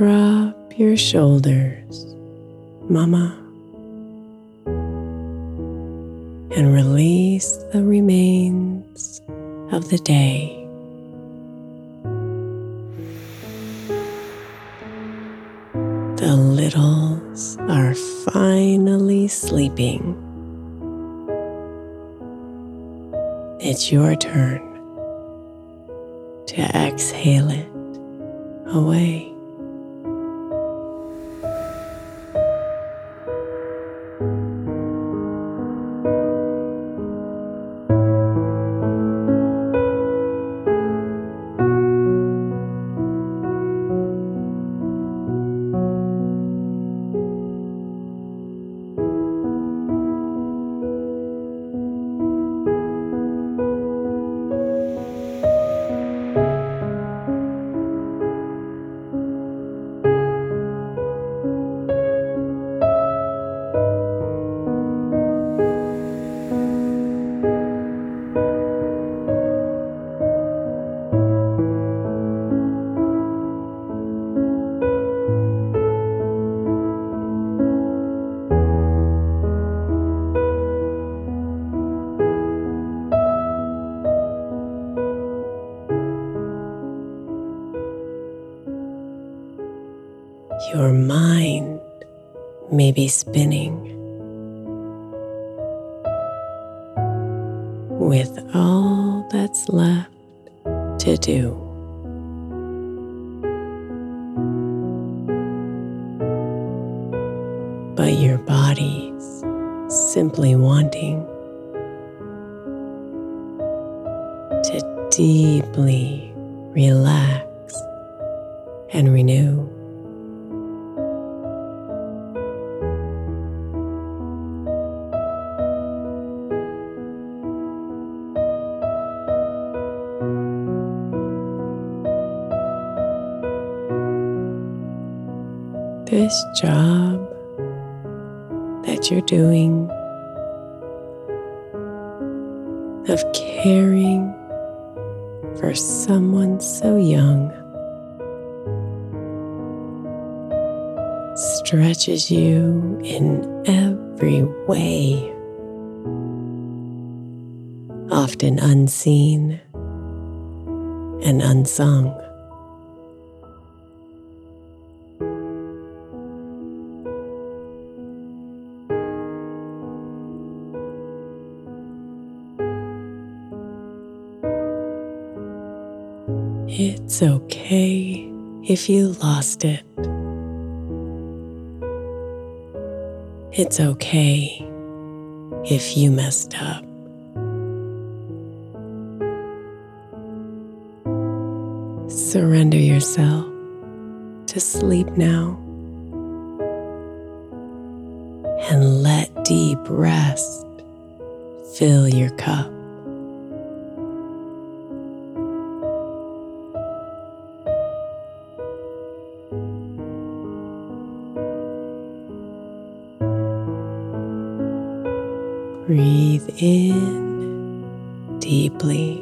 Drop your shoulders, Mama, and release the remains of the day. The littles are finally sleeping. It's your turn to exhale it away. Your mind may be spinning with all that's left to do. But your body's simply wanting to deeply relax this job that you're doing of caring for someone so young stretches you in every way, often unseen and unsung. It's okay if you lost it. It's okay if you messed up. Surrender yourself to sleep now and let deep rest fill your cup. Deeply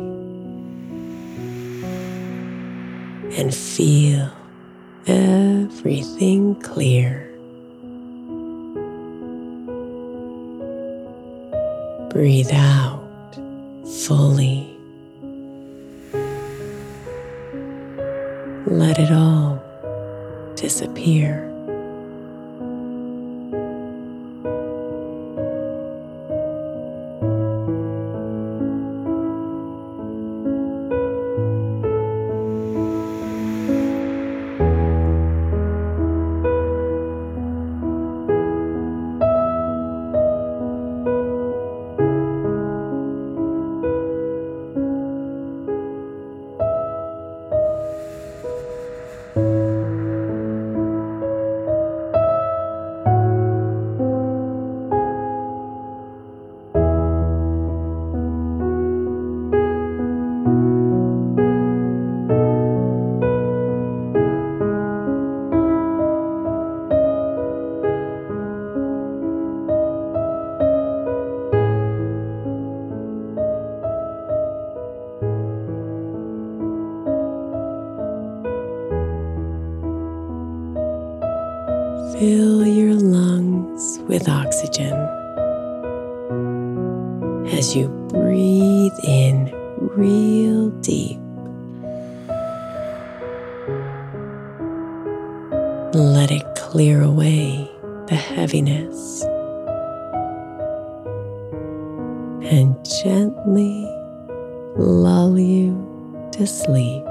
and feel everything clear. Breathe out fully. Let it all disappear. Real deep. Let it clear away the heaviness and gently lull you to sleep.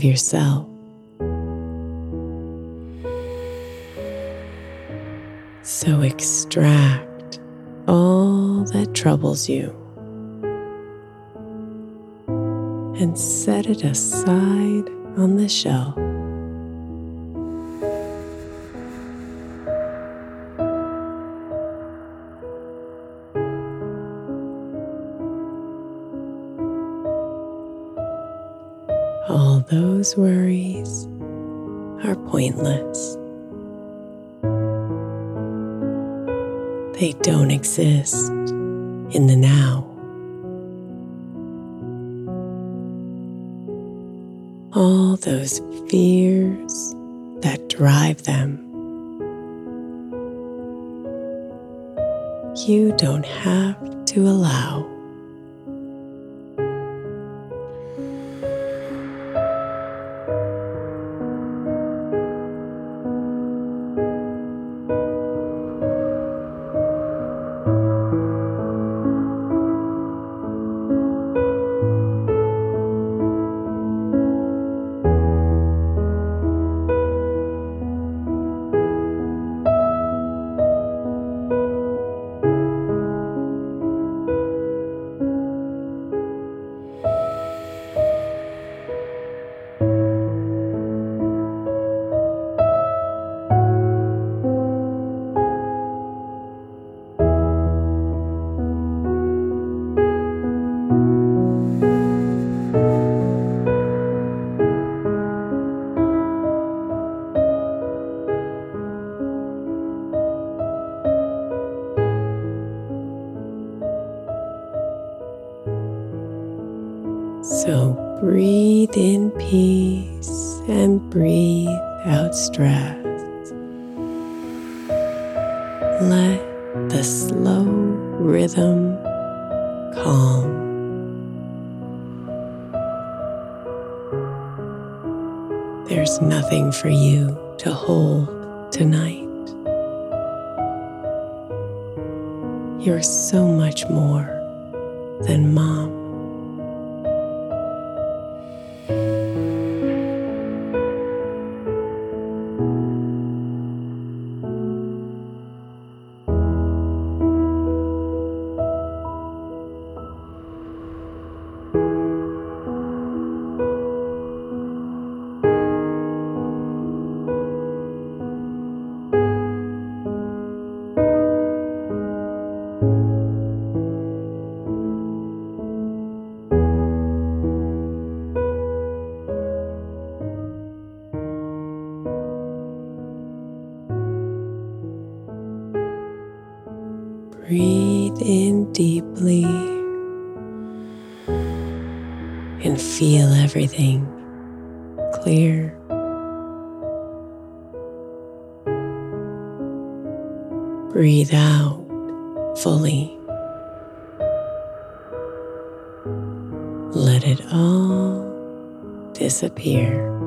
Of yourself. So extract all that troubles you and set it aside on the shelf. Worries are pointless. They don't exist in the now. All those fears that drive them. You don't have to allow. Nothing for you to hold tonight. You're so much more than mom. Deeply and feel everything clear. Breathe out fully. Let it all disappear.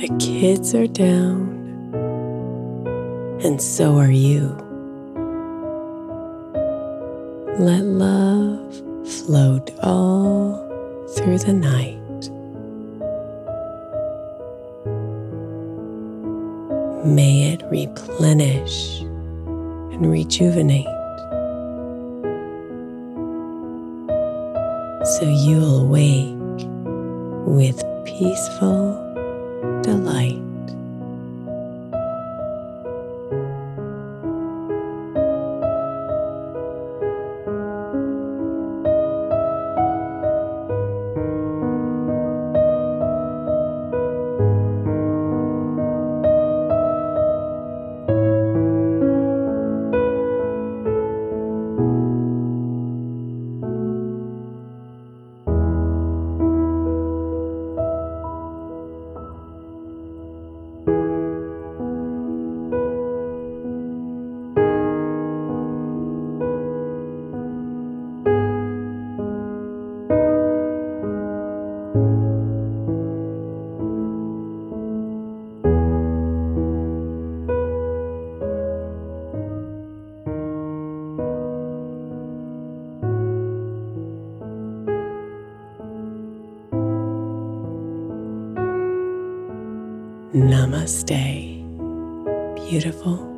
The kids are down, and so are you. Let love float all through the night. May it replenish and rejuvenate. So you'll wake with peaceful delight. Namaste, beautiful.